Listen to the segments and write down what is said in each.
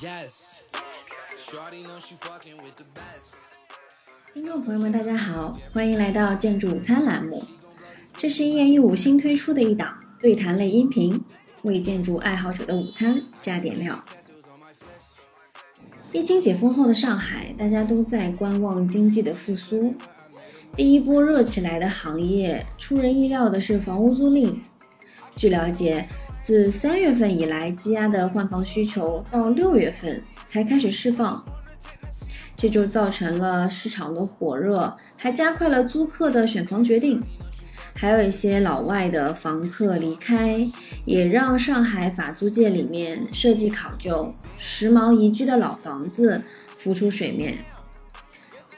yes，听众朋友们，大家好，欢迎来到建筑午餐栏目。这是一言一五新推出的一档对谈类音频，为建筑爱好者的午餐加点料。疫情解封后的上海，大家都在观望经济的复苏。第一波热起来的行业，出人意料的是房屋租赁。据了解，自三月份以来积压的换房需求，到六月份才开始释放，这就造成了市场的火热，还加快了租客的选房决定。还有一些老外的房客离开，也让上海法租界里面设计考究、时髦宜居的老房子浮出水面。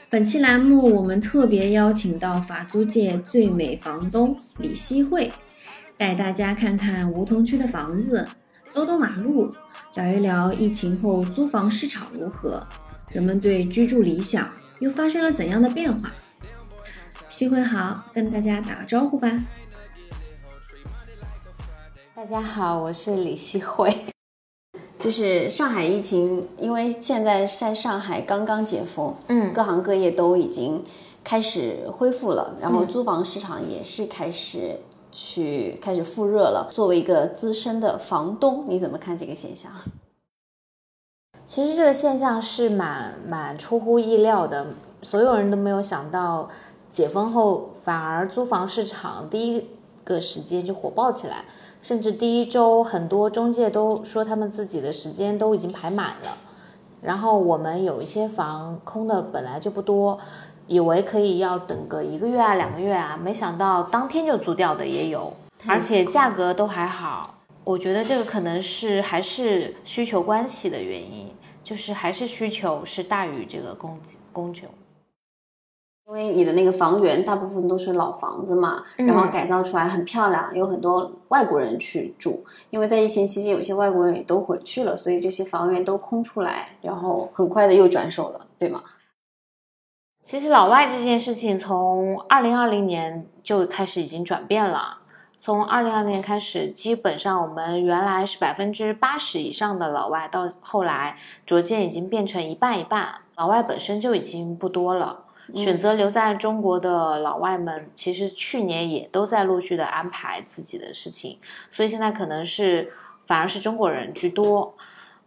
本期栏目，我们特别邀请到法租界最美房东李希慧，带大家看看梧桐区的房子，兜兜马路，聊一聊疫情后租房市场如何，人们对居住理想又发生了怎样的变化。希会好，跟大家打个招呼吧。大家好，我是李希慧。就是上海疫情，因为现在在上海刚刚解封，嗯，各行各业都已经开始恢复了，然后租房市场也是开始去开始复热了。作为一个资深的房东，你怎么看这个现象？其实这个现象是蛮蛮出乎意料的，所有人都没有想到，解封后反而租房市场第一个时间就火爆起来。甚至第一周，很多中介都说他们自己的时间都已经排满了。然后我们有一些房空的本来就不多，以为可以要等个一个月啊、两个月啊，没想到当天就租掉的也有，而且价格都还好。我觉得这个可能是还是需求关系的原因，就是还是需求是大于这个供给供求。因为你的那个房源大部分都是老房子嘛，然后改造出来很漂亮，有很多外国人去住。因为在疫情期间，有些外国人也都回去了，所以这些房源都空出来，然后很快的又转手了，对吗？其实老外这件事情从二零二零年就开始已经转变了。从二零二零年开始，基本上我们原来是百分之八十以上的老外，到后来逐渐已经变成一半一半。老外本身就已经不多了。选择留在中国的老外们，其实去年也都在陆续的安排自己的事情，所以现在可能是反而是中国人居多，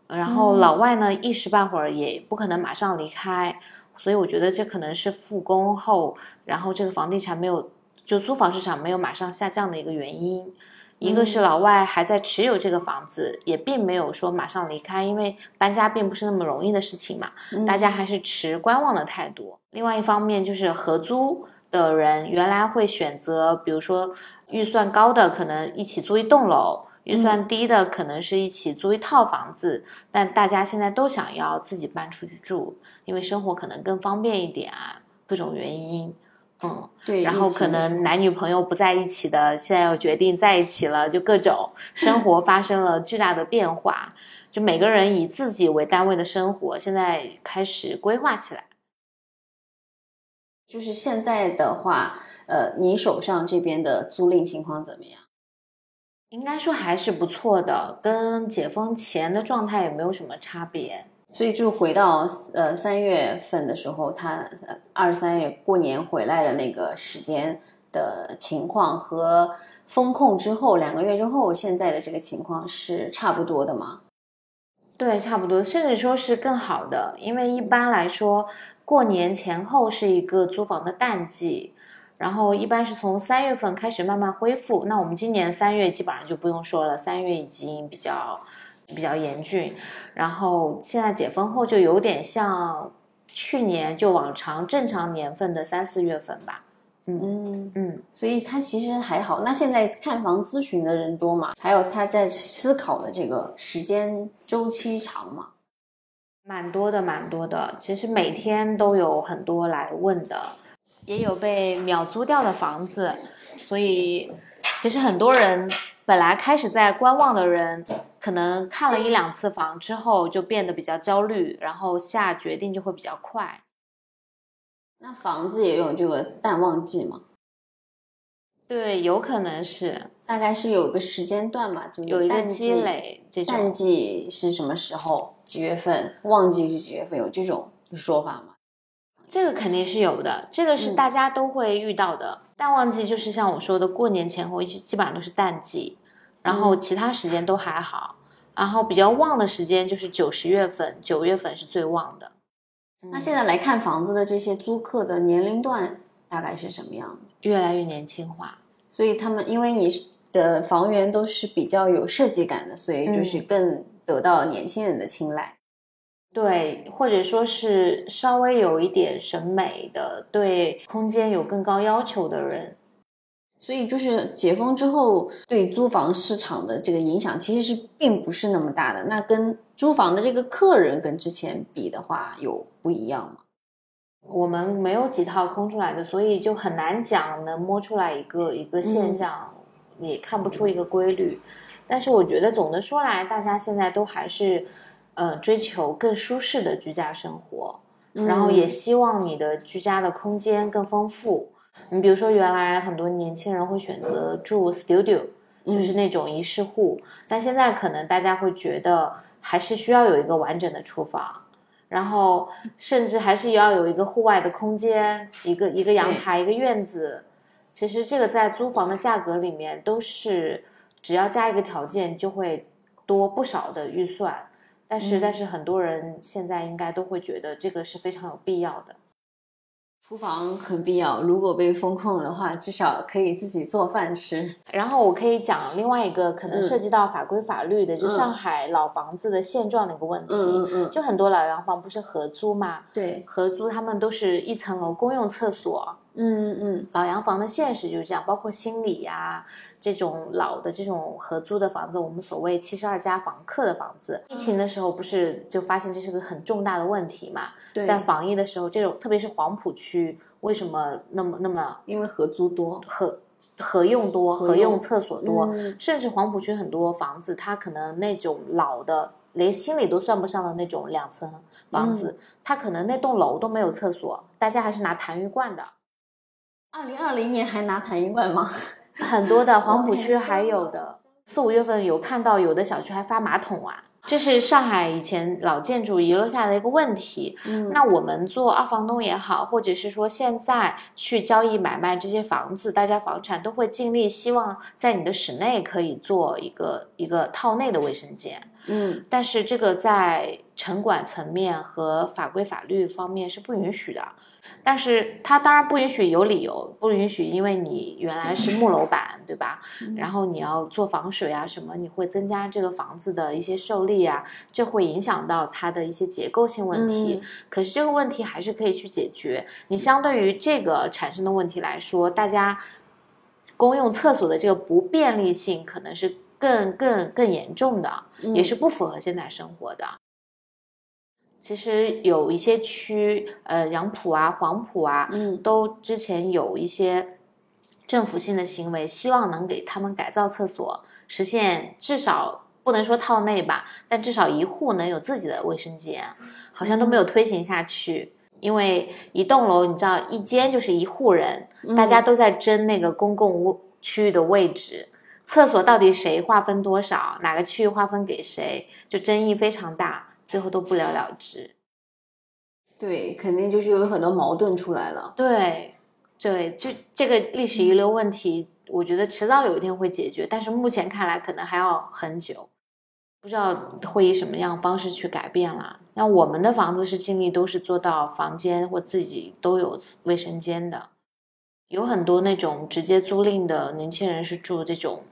然后老外呢一时半会儿也不可能马上离开，所以我觉得这可能是复工后，然后这个房地产没有就租房市场没有马上下降的一个原因。一个是老外还在持有这个房子，也并没有说马上离开，因为搬家并不是那么容易的事情嘛，大家还是持观望的态度。另外一方面就是合租的人原来会选择，比如说预算高的可能一起租一栋楼，预算低的可能是一起租一套房子，但大家现在都想要自己搬出去住，因为生活可能更方便一点啊，各种原因。嗯，对，然后可能男女朋友不在一起的，现在又决定在一起了，就各种生活发生了巨大的变化，就每个人以自己为单位的生活，现在开始规划起来。就是现在的话，呃，你手上这边的租赁情况怎么样？应该说还是不错的，跟解封前的状态也没有什么差别。所以就回到呃三月份的时候，他二三月过年回来的那个时间的情况和封控之后两个月之后现在的这个情况是差不多的吗？对，差不多，甚至说是更好的。因为一般来说，过年前后是一个租房的淡季，然后一般是从三月份开始慢慢恢复。那我们今年三月基本上就不用说了，三月已经比较。比较严峻，然后现在解封后就有点像去年就往常正常年份的三四月份吧。嗯嗯，所以他其实还好。那现在看房咨询的人多吗？还有他在思考的这个时间周期长吗？蛮多的，蛮多的。其实每天都有很多来问的，也有被秒租掉的房子。所以其实很多人本来开始在观望的人。可能看了一两次房之后，就变得比较焦虑，然后下决定就会比较快。那房子也有这个淡旺季吗？对，有可能是，大概是有个时间段嘛，就有一个积累。这淡季是什么时候？几月份？旺季是几月份？有这种说法吗？这个肯定是有的，这个是大家都会遇到的。淡旺季就是像我说的，过年前后基基本上都是淡季，然后其他时间都还好。然后比较旺的时间就是九十月份，九月份是最旺的。那现在来看房子的这些租客的年龄段大概是什么样的？越来越年轻化。所以他们因为你的房源都是比较有设计感的，所以就是更得到年轻人的青睐。对，或者说是稍微有一点审美的，对空间有更高要求的人。所以就是解封之后，对租房市场的这个影响其实是并不是那么大的。那跟租房的这个客人跟之前比的话，有不一样吗？我们没有几套空出来的，所以就很难讲能摸出来一个一个现象，也看不出一个规律。但是我觉得总的说来，大家现在都还是呃追求更舒适的居家生活，然后也希望你的居家的空间更丰富。你比如说，原来很多年轻人会选择住 studio，就是那种一室户，但现在可能大家会觉得还是需要有一个完整的厨房。然后，甚至还是要有一个户外的空间，一个一个阳台，一个院子。其实这个在租房的价格里面都是，只要加一个条件就会多不少的预算。但是，但是很多人现在应该都会觉得这个是非常有必要的。厨房很必要，如果被封控的话，至少可以自己做饭吃。然后我可以讲另外一个可能涉及到法规法律的，就上海老房子的现状的一个问题。嗯嗯就很多老洋房不是合租嘛？对，合租他们都是一层楼公用厕所。嗯嗯，老洋房的现实就是这样，包括新里呀这种老的这种合租的房子，我们所谓七十二家房客的房子，疫情的时候不是就发现这是个很重大的问题嘛？在防疫的时候，这种特别是黄浦区，为什么那么那么？因为合租多，合合用多，合用厕所多，甚至黄浦区很多房子，它可能那种老的连心里都算不上的那种两层房子，它可能那栋楼都没有厕所，大家还是拿痰盂罐的。二零二零年还拿痰盂罐吗？很多的黄浦区还有的，四五月份有看到有的小区还发马桶啊。这是上海以前老建筑遗留下来的一个问题。嗯，那我们做二房东也好，或者是说现在去交易买卖这些房子，大家房产都会尽力希望在你的室内可以做一个一个套内的卫生间。嗯，但是这个在城管层面和法规法律方面是不允许的。但是它当然不允许有理由，不允许，因为你原来是木楼板，对吧？然后你要做防水啊什么，你会增加这个房子的一些受力啊，这会影响到它的一些结构性问题。可是这个问题还是可以去解决。你相对于这个产生的问题来说，大家公用厕所的这个不便利性可能是更更更严重的，也是不符合现代生活的。其实有一些区，呃，杨浦啊、黄浦啊，嗯，都之前有一些政府性的行为，希望能给他们改造厕所，实现至少不能说套内吧，但至少一户能有自己的卫生间，好像都没有推行下去。因为一栋楼，你知道，一间就是一户人，大家都在争那个公共屋区域的位置，厕所到底谁划分多少，哪个区域划分给谁，就争议非常大。最后都不了了之，对，肯定就是有很多矛盾出来了。对，对，就这个历史遗留问题，我觉得迟早有一天会解决，但是目前看来可能还要很久，不知道会以什么样方式去改变啦。那我们的房子是尽力都是做到房间或自己都有卫生间的，有很多那种直接租赁的年轻人是住这种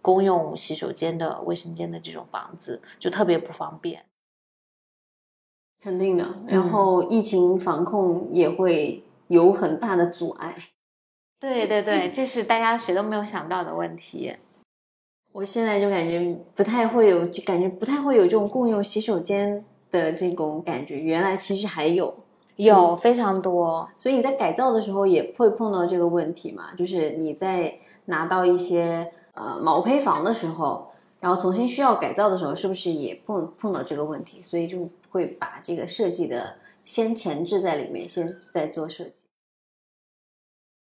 公用洗手间的卫生间的这种房子，就特别不方便。肯定的，然后疫情防控也会有很大的阻碍。对对对，这是大家谁都没有想到的问题。我现在就感觉不太会有，就感觉不太会有这种共用洗手间的这种感觉。原来其实还有，有非常多。所以你在改造的时候也会碰到这个问题嘛？就是你在拿到一些呃毛坯房的时候，然后重新需要改造的时候，是不是也碰碰到这个问题？所以就。会把这个设计的先前置在里面，先在做设计。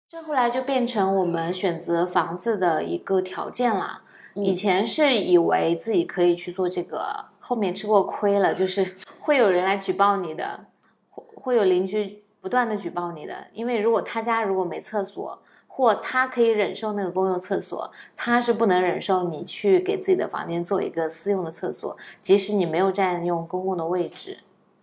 这后来就变成我们选择房子的一个条件啦。以前是以为自己可以去做这个，后面吃过亏了，就是 会有人来举报你的，会会有邻居不断的举报你的，因为如果他家如果没厕所，或他可以忍受那个公用厕所，他是不能忍受你去给自己的房间做一个私用的厕所，即使你没有占用公共的位置，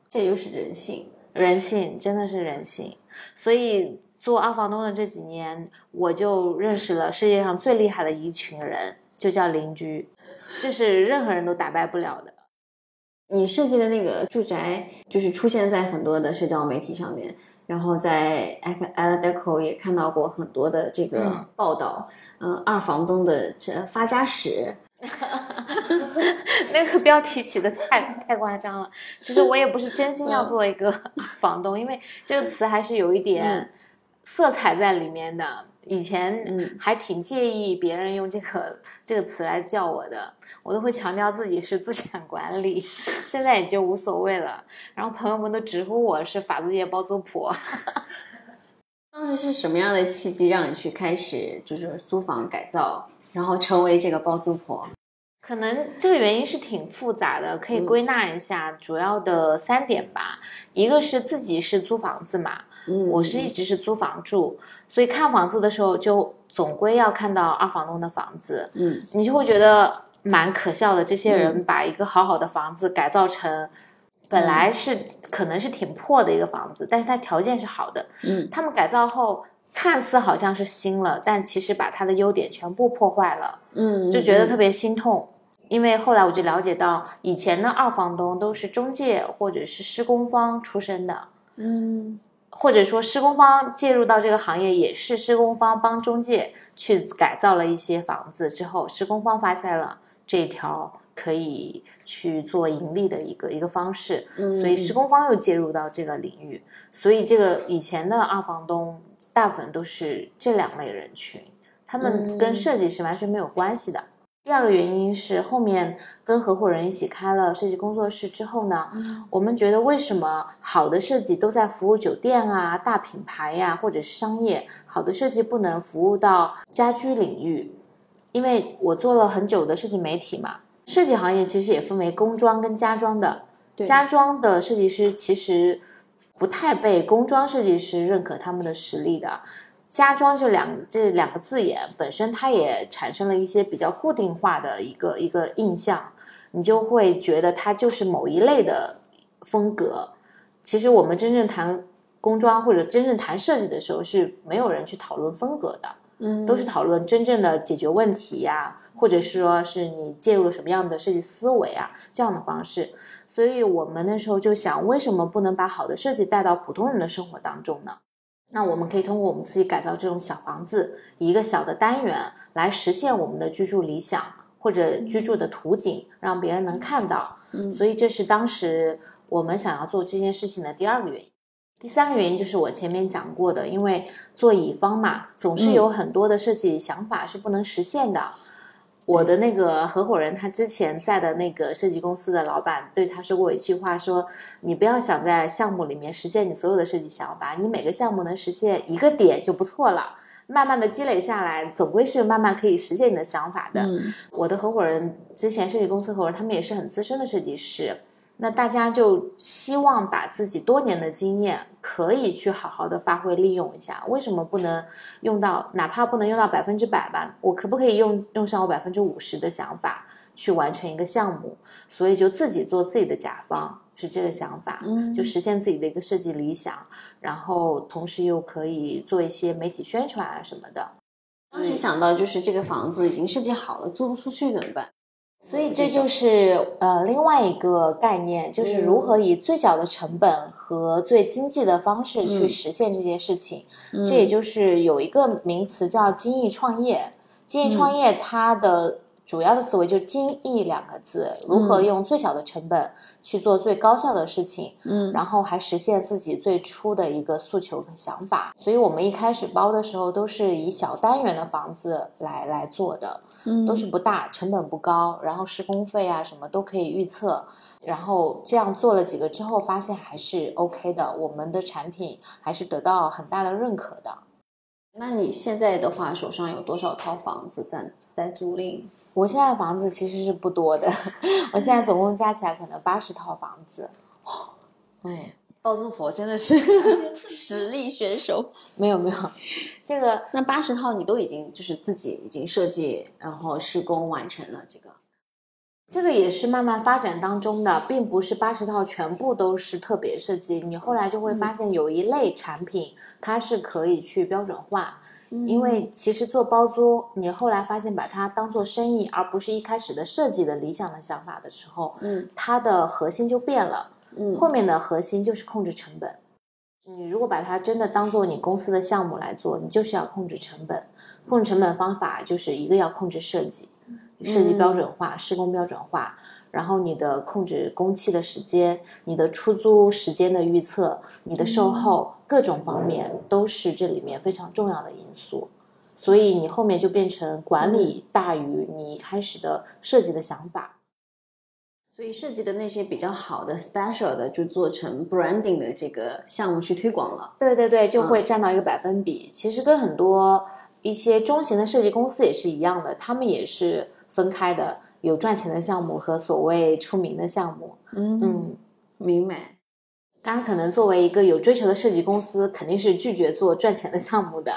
这就是人性，人性真的是人性，所以。做二房东的这几年，我就认识了世界上最厉害的一群人，就叫邻居，这是任何人都打败不了的。你设计的那个住宅，就是出现在很多的社交媒体上面，然后在 Ella Deco 也看到过很多的这个报道。嗯，二房东的这发家史，那个标题起的太太夸张了。其实我也不是真心要做一个 房东，因为这个词还是有一点。色彩在里面的，以前嗯还挺介意别人用这个这个词来叫我的，我都会强调自己是资产管理，现在也就无所谓了。然后朋友们都直呼我是法租界包租婆。当时是什么样的契机让你去开始就是租房改造，然后成为这个包租婆？可能这个原因是挺复杂的，可以归纳一下，主要的三点吧。一个是自己是租房子嘛，嗯我是一直是租房住，所以看房子的时候就总归要看到二房东的房子，嗯，你就会觉得蛮可笑的。这些人把一个好好的房子改造成，本来是可能是挺破的一个房子，但是它条件是好的，嗯，他们改造后。看似好像是新了，但其实把它的优点全部破坏了，嗯，就觉得特别心痛。因为后来我就了解到，以前的二房东都是中介或者是施工方出身的，嗯，或者说施工方介入到这个行业，也是施工方帮中介去改造了一些房子之后，施工方发现了这条可以去做盈利的一个一个方式，所以施工方又介入到这个领域，所以这个以前的二房东。大部分都是这两类人群，他们跟设计是完全没有关系的。第二个原因是后面跟合伙人一起开了设计工作室之后呢，我们觉得为什么好的设计都在服务酒店啊、大品牌呀，或者是商业，好的设计不能服务到家居领域？因为我做了很久的设计媒体嘛，设计行业其实也分为工装跟家装的，家装的设计师其实。不太被工装设计师认可他们的实力的，家装这两这两个字眼本身，它也产生了一些比较固定化的一个一个印象，你就会觉得它就是某一类的风格。其实我们真正谈工装或者真正谈设计的时候，是没有人去讨论风格的。嗯，都是讨论真正的解决问题呀，或者是说是你介入了什么样的设计思维啊，这样的方式。所以我们那时候就想，为什么不能把好的设计带到普通人的生活当中呢？那我们可以通过我们自己改造这种小房子，一个小的单元来实现我们的居住理想或者居住的图景，让别人能看到。嗯，所以这是当时我们想要做这件事情的第二个原因。第三个原因就是我前面讲过的，因为做乙方嘛，总是有很多的设计想法是不能实现的。我的那个合伙人，他之前在的那个设计公司的老板对他说过一句话，说：“你不要想在项目里面实现你所有的设计想法，你每个项目能实现一个点就不错了。慢慢的积累下来，总归是慢慢可以实现你的想法的。”我的合伙人之前设计公司合伙人，他们也是很资深的设计师。那大家就希望把自己多年的经验可以去好好的发挥利用一下，为什么不能用到？哪怕不能用到百分之百吧，我可不可以用用上我百分之五十的想法去完成一个项目？所以就自己做自己的甲方，是这个想法，嗯，就实现自己的一个设计理想，然后同时又可以做一些媒体宣传啊什么的。当时想到就是这个房子已经设计好了，租不出去怎么办？所以这就是呃另外一个概念，就是如何以最小的成本和最经济的方式去实现这件事情。这也就是有一个名词叫“精益创业”。精益创业它的。主要的思维就是“精益”两个字，如何用最小的成本去做最高效的事情，嗯，然后还实现自己最初的一个诉求和想法。所以我们一开始包的时候都是以小单元的房子来来做的，嗯，都是不大，成本不高，然后施工费啊什么都可以预测。然后这样做了几个之后，发现还是 OK 的，我们的产品还是得到很大的认可的。那你现在的话，手上有多少套房子在在租赁？我现在房子其实是不多的，我现在总共加起来可能八十套房子。哎，包租婆真的是 实力选手。没有没有，这个那八十套你都已经就是自己已经设计，然后施工完成了这个。这个也是慢慢发展当中的，并不是八十套全部都是特别设计。你后来就会发现有一类产品它是可以去标准化，因为其实做包租，你后来发现把它当做生意，而不是一开始的设计的理想的想法的时候，嗯，它的核心就变了。嗯后面的核心就是控制成本。你如果把它真的当做你公司的项目来做，你就是要控制成本。控制成本方法就是一个要控制设计，设计标准化、施工标准化，然后你的控制工期的时间、你的出租时间的预测、你的售后各种方面都是这里面非常重要的因素。所以你后面就变成管理大于你一开始的设计的想法。所以设计的那些比较好的 special 的，就做成 branding 的这个项目去推广了。对对对，就会占到一个百分比。其实跟很多一些中型的设计公司也是一样的，他们也是分开的，有赚钱的项目和所谓出名的项目。嗯嗯，明白。当然，可能作为一个有追求的设计公司，肯定是拒绝做赚钱的项目的。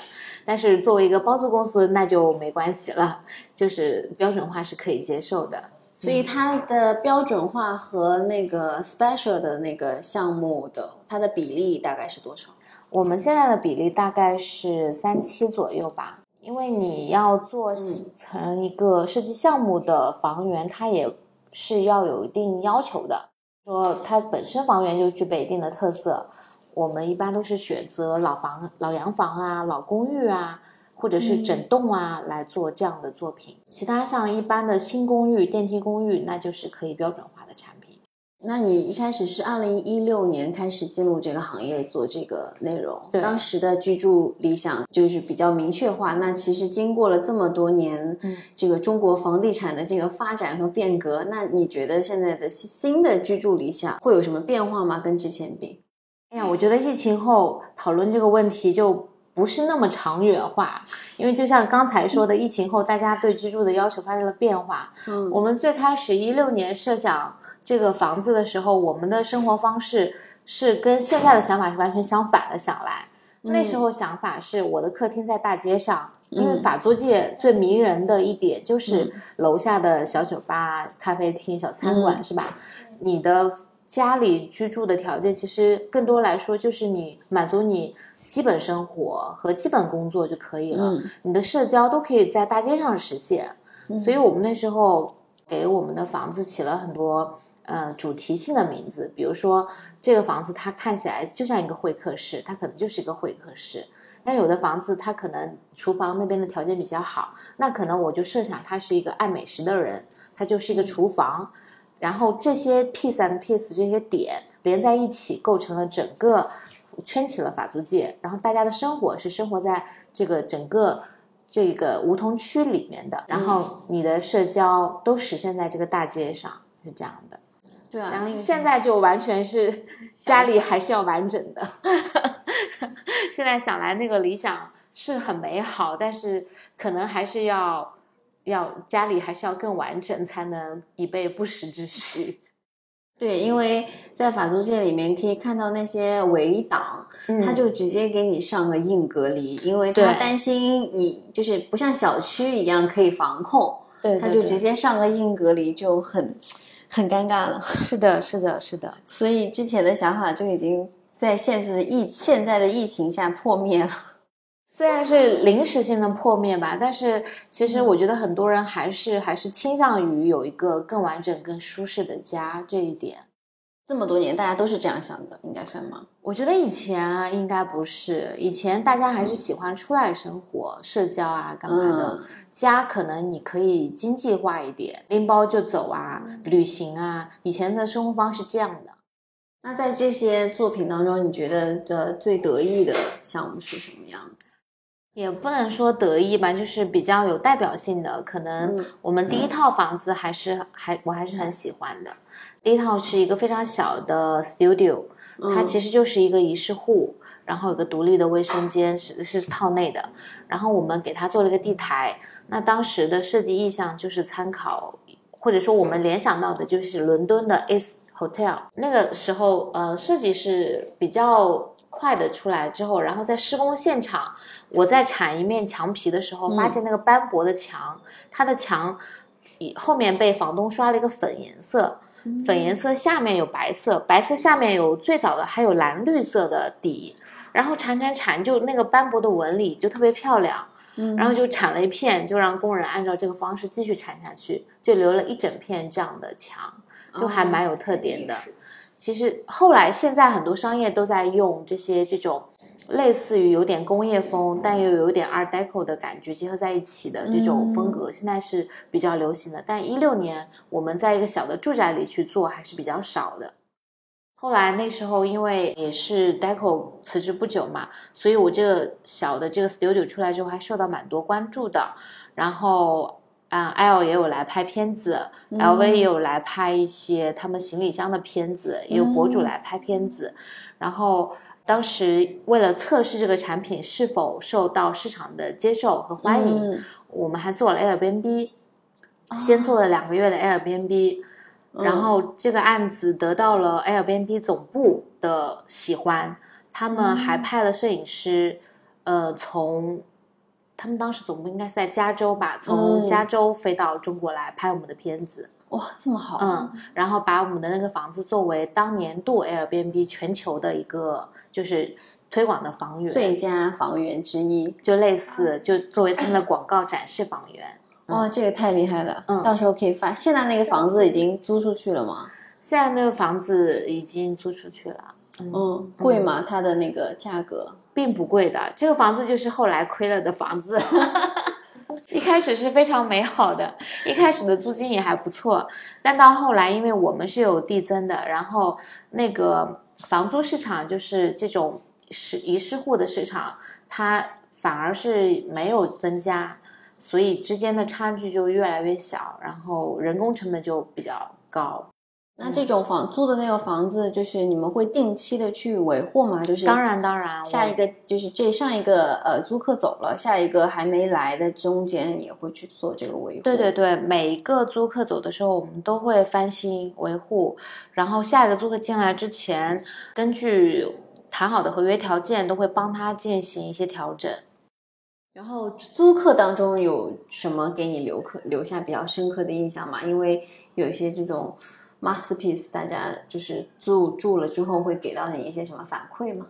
但是作为一个包租公司，那就没关系了，就是标准化是可以接受的。所以它的标准化和那个 special 的那个项目的它的比例大概是多少？我们现在的比例大概是三七左右吧，因为你要做成一个设计项目的房源，它也是要有一定要求的，说它本身房源就具备一定的特色。我们一般都是选择老房、老洋房啊、老公寓啊，或者是整栋啊、来做这样的作品。其他像一般的新公寓、电梯公寓，那就是可以标准化的产品。那你一开始是二零一六年开始进入这个行业做这个内容，对当时的居住理想就是比较明确化。那其实经过了这么多年，嗯这个中国房地产的这个发展和变革，那你觉得现在的新新的居住理想会有什么变化吗？跟之前比？哎呀，我觉得疫情后讨论这个问题就不是那么长远化，因为就像刚才说的，疫情后大家对居住的要求发生了变化。嗯我们最开始一六年设想这个房子的时候，我们的生活方式是跟现在的想法是完全相反的。想来那时候想法是我的客厅在大街上，因为法租界最迷人的一点就是楼下的小酒吧、咖啡厅、小餐馆，是吧？你的家里居住的条件，其实更多来说就是你满足你基本生活和基本工作就可以了。嗯你的社交都可以在大街上实现。所以我们那时候给我们的房子起了很多呃主题性的名字，比如说这个房子它看起来就像一个会客室，它可能就是一个会客室。但有的房子它可能厨房那边的条件比较好，那可能我就设想他是一个爱美食的人，它就是一个厨房。然后这些 piece and piece 这些点连在一起，构成了整个圈起了法租界。然后大家的生活是生活在这个整个这个梧桐区里面的，然后你的社交都实现在这个大街上，是这样的。对啊，那个现在就完全是 家里还是要完整的。现在想来，那个理想是很美好，但是可能还是要要家里还是要更完整，才能以备不时之需。对，因为在法租界里面可以看到那些围挡，他就直接给你上个硬隔离，因为他担心你就是不像小区一样可以防控，对他就直接上个硬隔离，就很很尴尬了。是的，是的，是的。所以之前的想法就已经在现在疫现在的疫情下破灭了。虽然是临时性的破灭吧，但是其实我觉得很多人还是还是倾向于有一个更完整、更舒适的家这一点。这么多年，大家都是这样想的，应该算吗？我觉得以前啊，应该不是，以前大家还是喜欢出来生活、社交啊，干嘛的。嗯家可能你可以经济化一点，拎包就走啊，旅行啊。以前的生活方式这样的。那在这些作品当中，你觉得的最得意的项目是什么样的？也不能说得意吧，就是比较有代表性的。可能嗯我们第一套房子还是还我还是很喜欢的。第一套是一个非常小的 studio，它嗯其实就是一个一室户，然后有个独立的卫生间是是套内的，然后我们给它做了个地台。那当时的设计意向就是参考，或者说我们联想到的就是伦敦的 S Hotel。那个时候，呃，设计是比较快的出来之后，然后在施工现场，我在铲一面墙皮的时候，发现那个斑驳的墙，它的墙以后面被房东刷了一个粉颜色。粉颜色下面有白色，白色下面有最早的还有蓝绿色的底，然后铲铲铲，就那个斑驳的纹理就特别漂亮，嗯，然后就铲了一片，就让工人按照这个方式继续铲下去，就留了一整片这样的墙，就还蛮有特点的。其实后来现在很多商业都在用这些这种。类似于有点工业风，但又有点 Art Deco 的感觉结合在一起的这种风格，现在是比较流行的。但一六年我们在一个小的住宅里去做还是比较少的。后来那时候因为也是 Deco 辞职不久嘛，所以我这个小的这个 Studio 出来之后还受到蛮多关注的。然后啊，L 也有来拍片子，LV 也有来拍一些他们行李箱的片子，也有博主来拍片子，然后。当时为了测试这个产品是否受到市场的接受和欢迎，我们还做了 Airbnb，先做了两个月的 Airbnb，然后这个案子得到了 Airbnb 总部的喜欢，他们还派了摄影师，呃，从他们当时总部应该是在加州吧，从加州飞到中国来拍我们的片子。哇，这么好！嗯，然后把我们的那个房子作为当年度 Airbnb 全球的一个就是推广的房源，最佳房源之一，就类似就作为他们的广告展示房源。哇，这个太厉害了！嗯，到时候可以发。现在那个房子已经租出去了吗？现在那个房子已经租出去了。嗯，贵吗？它的那个价格并不贵的。这个房子就是后来亏了的房子。一开始是非常美好的，一开始的租金也还不错，但到后来，因为我们是有递增的，然后那个房租市场就是这种是遗失户的市场，它反而是没有增加，所以之间的差距就越来越小，然后人工成本就比较高。那这种房租的那个房子，就是你们会定期的去维护吗？就是当然当然，下一个就是这上一个呃租客走了，下一个还没来的中间也会去做这个维护。对对对，每一个租客走的时候，我们都会翻新维护，然后下一个租客进来之前，根据谈好的合约条件，都会帮他进行一些调整。然后租客当中有什么给你留客留下比较深刻的印象吗？因为有一些这种。Masterpiece，大家就是住住了之后会给到你一些什么反馈吗？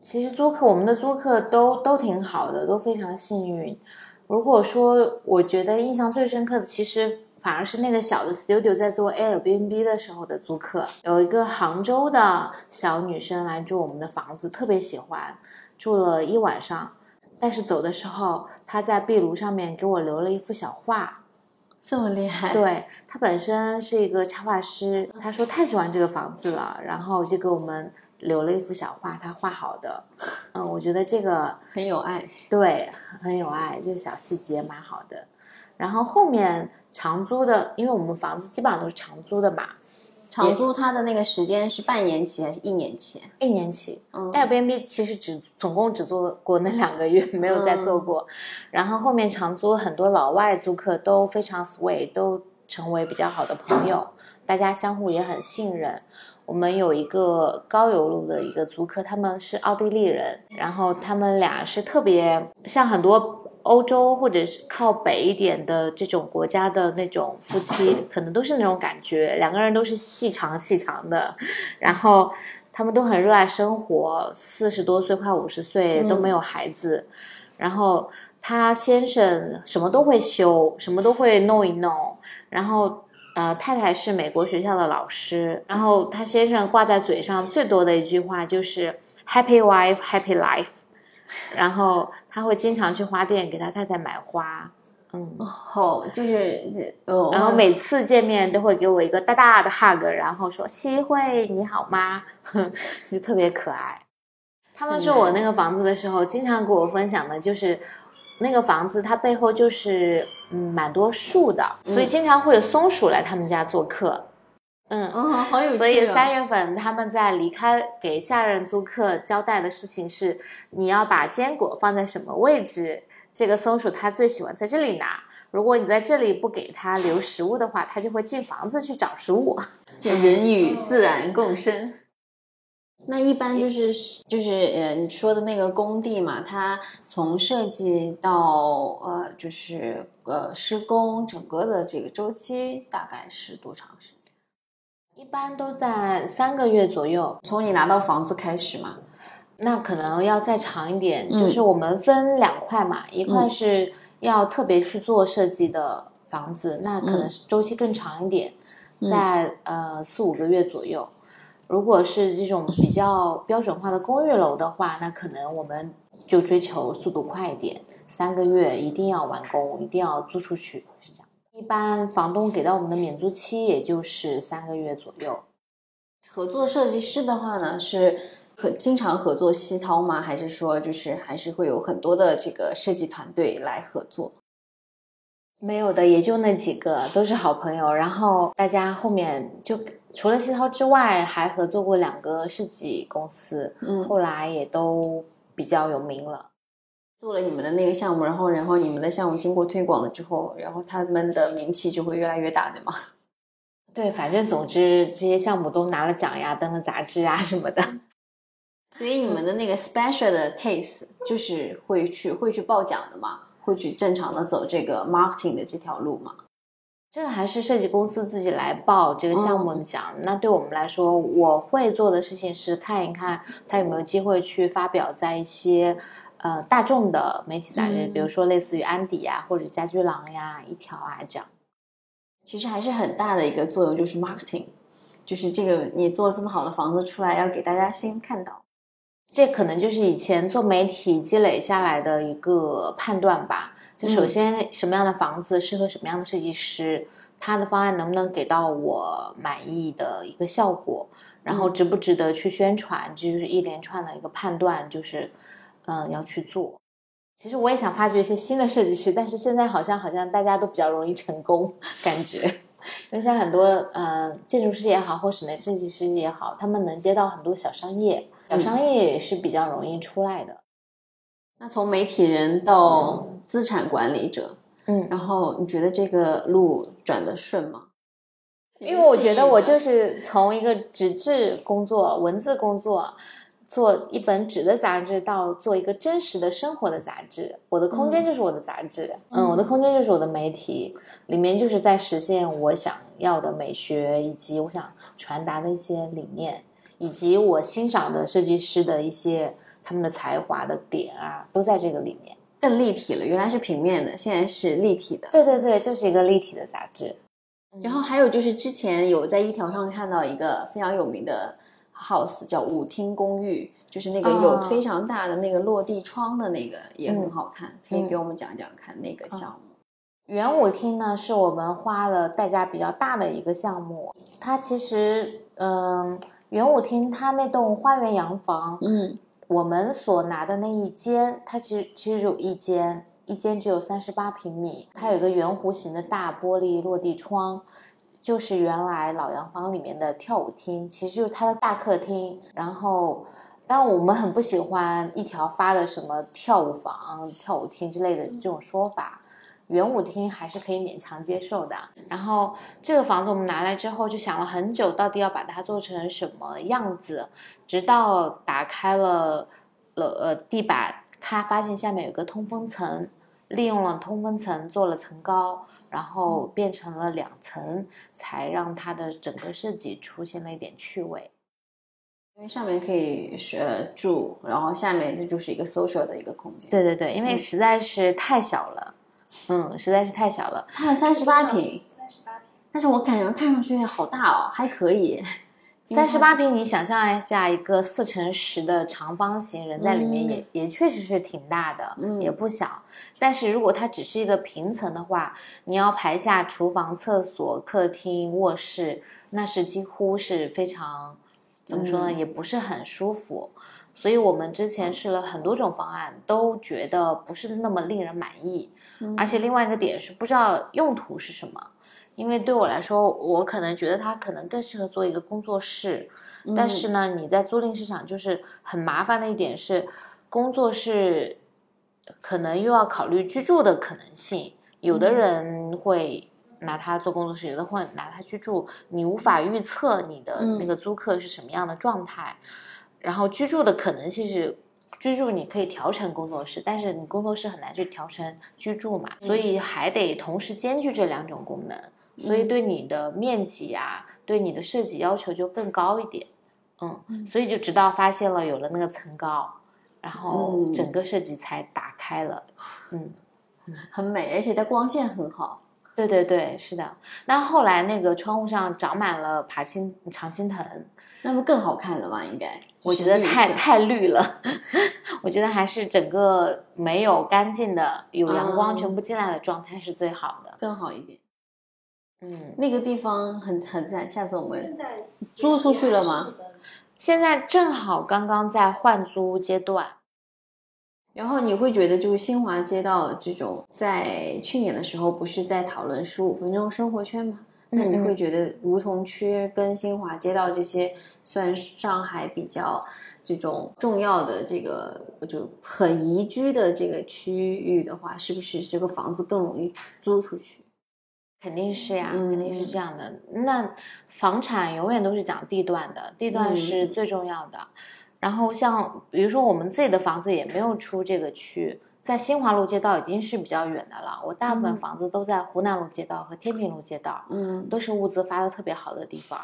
其实租客，我们的租客都都挺好的，都非常幸运。如果说我觉得印象最深刻的，其实反而是那个小的 studio 在做 Airbnb 的时候的租客，有一个杭州的小女生来住我们的房子，特别喜欢，住了一晚上，但是走的时候，她在壁炉上面给我留了一幅小画。这么厉害，对他本身是一个插画师，他说太喜欢这个房子了，然后就给我们留了一幅小画，他画好的，嗯，我觉得这个很有爱，对，很有爱，这个小细节蛮好的。然后后面长租的，因为我们房子基本上都是长租的嘛。长租它的那个时间是半年期还是一年期？一年期。嗯，Airbnb 其实只总共只做过那两个月，没有再做过。然后后面长租很多老外租客都非常 sweet，都成为比较好的朋友，大家相互也很信任。我们有一个高邮路的一个租客，他们是奥地利人，然后他们俩是特别像很多。欧洲或者是靠北一点的这种国家的那种夫妻，可能都是那种感觉，两个人都是细长细长的，然后他们都很热爱生活，四十多岁快五十岁都没有孩子，然后他先生什么都会修，什么都会弄一弄，然后呃太太是美国学校的老师，然后他先生挂在嘴上最多的一句话就是 Happy wife, happy life，然后。他会经常去花店给他太太买花，嗯，好，就是，然后每次见面都会给我一个大大的 hug，然后说西慧你好吗？就特别可爱。他们住我那个房子的时候，经常给我分享的就是那个房子它背后就是嗯蛮多树的，所以经常会有松鼠来他们家做客。嗯，哦，好有趣。所以三月份他们在离开给下任租客交代的事情是，你要把坚果放在什么位置？这个松鼠它最喜欢在这里拿。如果你在这里不给它留食物的话，它就会进房子去找食物。人与自然共生。那一般就是就是呃你说的那个工地嘛，它从设计到呃就是呃施工整个的这个周期大概是多长时间？一般都在三个月左右，从你拿到房子开始嘛。那可能要再长一点，就是我们分两块嘛，一块是要特别去做设计的房子，那可能是周期更长一点，在呃四五个月左右。如果是这种比较标准化的公寓楼的话，那可能我们就追求速度快一点，三个月一定要完工，一定要租出去，是这样。一般房东给到我们的免租期也就是三个月左右。合作设计师的话呢，是和经常合作西涛吗？还是说就是还是会有很多的这个设计团队来合作？没有的，也就那几个都是好朋友，然后大家后面就。除了西涛之外，还合作过两个设计公司，嗯，后来也都比较有名了。做了你们的那个项目，然后，然后你们的项目经过推广了之后，然后他们的名气就会越来越大，对吗？对，反正总之这些项目都拿了奖呀，登了杂志啊什么的。所以你们的那个 special 的 case 就是会去会去报奖的嘛，会去正常的走这个 marketing 的这条路嘛。这个还是设计公司自己来报这个项目的奖。那对我们来说，我会做的事情是看一看他有没有机会去发表在一些呃大众的媒体杂志，比如说类似于安迪呀，或者家居郎呀、一条啊这样。其实还是很大的一个作用，就是 marketing，就是这个你做了这么好的房子出来，要给大家先看到。这可能就是以前做媒体积累下来的一个判断吧。就首先，什么样的房子适合什么样的设计师，他的方案能不能给到我满意的一个效果，然后值不值得去宣传，这就是一连串的一个判断，就是嗯要去做。其实我也想发掘一些新的设计师，但是现在好像好像大家都比较容易成功，感觉，因为现在很多呃建筑师也好，或室内设计师也好，他们能接到很多小商业，小商业也是比较容易出来的。那从媒体人到资产管理者，嗯，然后你觉得这个路转的顺吗？因为我觉得我就是从一个纸质工作、文字工作，做一本纸的杂志，到做一个真实的生活的杂志。我的空间就是我的杂志，嗯，我的空间就是我的媒体，里面就是在实现我想要的美学，以及我想传达的一些理念，以及我欣赏的设计师的一些。他们的才华的点啊，都在这个里面，更立体了。原来是平面的，现在是立体的。对对对，就是一个立体的杂志。然后还有就是之前有在一条上看到一个非常有名的 house，叫舞厅公寓，就是那个有非常大的那个落地窗的那个，也很好看。可以给我们讲讲看那个项目。圆舞厅呢，是我们花了代价比较大的一个项目。它其实，嗯，圆舞厅它那栋花园洋房，嗯。我们所拿的那一间，它其实其实只有一间，一间只有三十八平米，它有一个圆弧形的大玻璃落地窗，就是原来老洋房里面的跳舞厅，其实就是它的大客厅。然后，当然我们很不喜欢一条发的什么跳舞房、跳舞厅之类的这种说法。圆舞厅还是可以勉强接受的。然后这个房子我们拿来之后就想了很久，到底要把它做成什么样子。直到打开了了呃地板，他发现下面有个通风层，利用了通风层做了层高，然后变成了两层，才让它的整个设计出现了一点趣味。因为上面可以呃住，然后下面这就是一个 social 的一个空间。对对对，因为实在是太小了。嗯，实在是太小了，它三十八平，三十八平，但是我感觉看上去好大哦，还可以。三十八平，你想象一下，一个四乘十的长方形，人在里面也也确实是挺大的，嗯，也不小。但是如果它只是一个平层的话，你要排下厨房、厕所、客厅、卧室，那是几乎是非常，怎么说呢，也不是很舒服。所以我们之前试了很多种方案，都觉得不是那么令人满意。而且另外一个点是不知道用途是什么，因为对我来说，我可能觉得它可能更适合做一个工作室。但是呢，你在租赁市场就是很麻烦的一点是，工作室可能又要考虑居住的可能性，有的人会拿它做工作室，有的会拿它居住，你无法预测你的那个租客是什么样的状态。然后居住的可能性是，居住你可以调成工作室，但是你工作室很难去调成居住嘛，所以还得同时兼具这两种功能，所以对你的面积啊，对你的设计要求就更高一点。嗯，所以就直到发现了有了那个层高，然后整个设计才打开了。嗯，很美，而且它光线很好。对对对，是的。那后来那个窗户上长满了爬青常青藤，那不更好看了吗？应该，我觉得太太绿了。我觉得还是整个没有干净的，有阳光全部进来的状态是最好的，更好一点。嗯，那个地方很很赞，下次我们租出去了吗？现在正好刚刚在换租阶段，然后你会觉得就是新华街道这种，在去年的时候不是在讨论十五分钟生活圈吗？那你会觉得梧桐区跟新华街道这些算是上海比较这种重要的这个就很宜居的这个区域的话，是不是这个房子更容易租出去？肯定是呀，肯定是这样的。那房产永远都是讲地段的，地段是最重要的。然后像比如说我们自己的房子也没有出这个区，在新华路街道已经是比较远的了。我大部分房子都在湖南路街道和天平路街道，嗯，都是物资发的特别好的地方。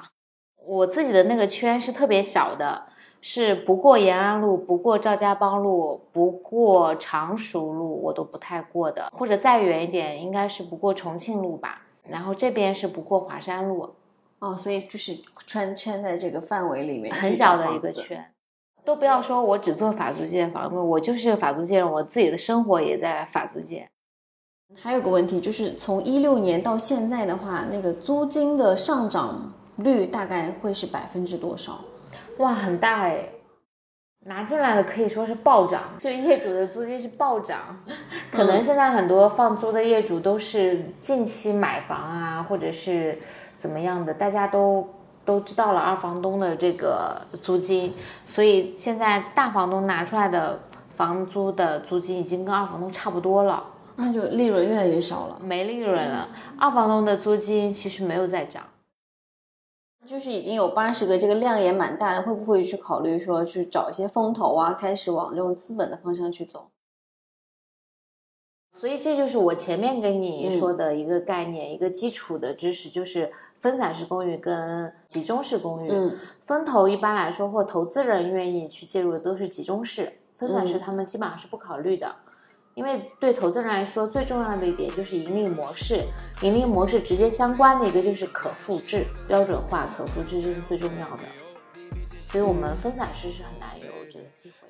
我自己的那个圈是特别小的，是不过延安路、不过赵家浜路、不过常熟路，我都不太过的。或者再远一点，应该是不过重庆路吧。然后这边是不过华山路，哦，所以就是圈圈在这个范围里面，很小的一个圈，都不要说我只做法租界房子，我就是法租界人，我自己的生活也在法租界。还有个问题就是，从一六年到现在的话，那个租金的上涨率大概会是百分之多少？哇，很大哎。拿进来的可以说是暴涨，就业主的租金是暴涨，可能现在很多放租的业主都是近期买房啊，或者是怎么样的，大家都都知道了二房东的这个租金，所以现在大房东拿出来的房租的租金已经跟二房东差不多了，那就利润越来越少了，没利润了。二房东的租金其实没有在涨。就是已经有八十个，这个量也蛮大的，会不会去考虑说去找一些风投啊，开始往这种资本的方向去走？所以这就是我前面跟你说的一个概念，一个基础的知识，就是分散式公寓跟集中式公寓。嗯，风投一般来说或投资人愿意去介入的都是集中式，分散式他们基本上是不考虑的。因为对投资人来说，最重要的一点就是盈利模式。盈利模式直接相关的一个就是可复制、标准化、可复制，这是最重要的。所以，我们分散式是很难有这个机会。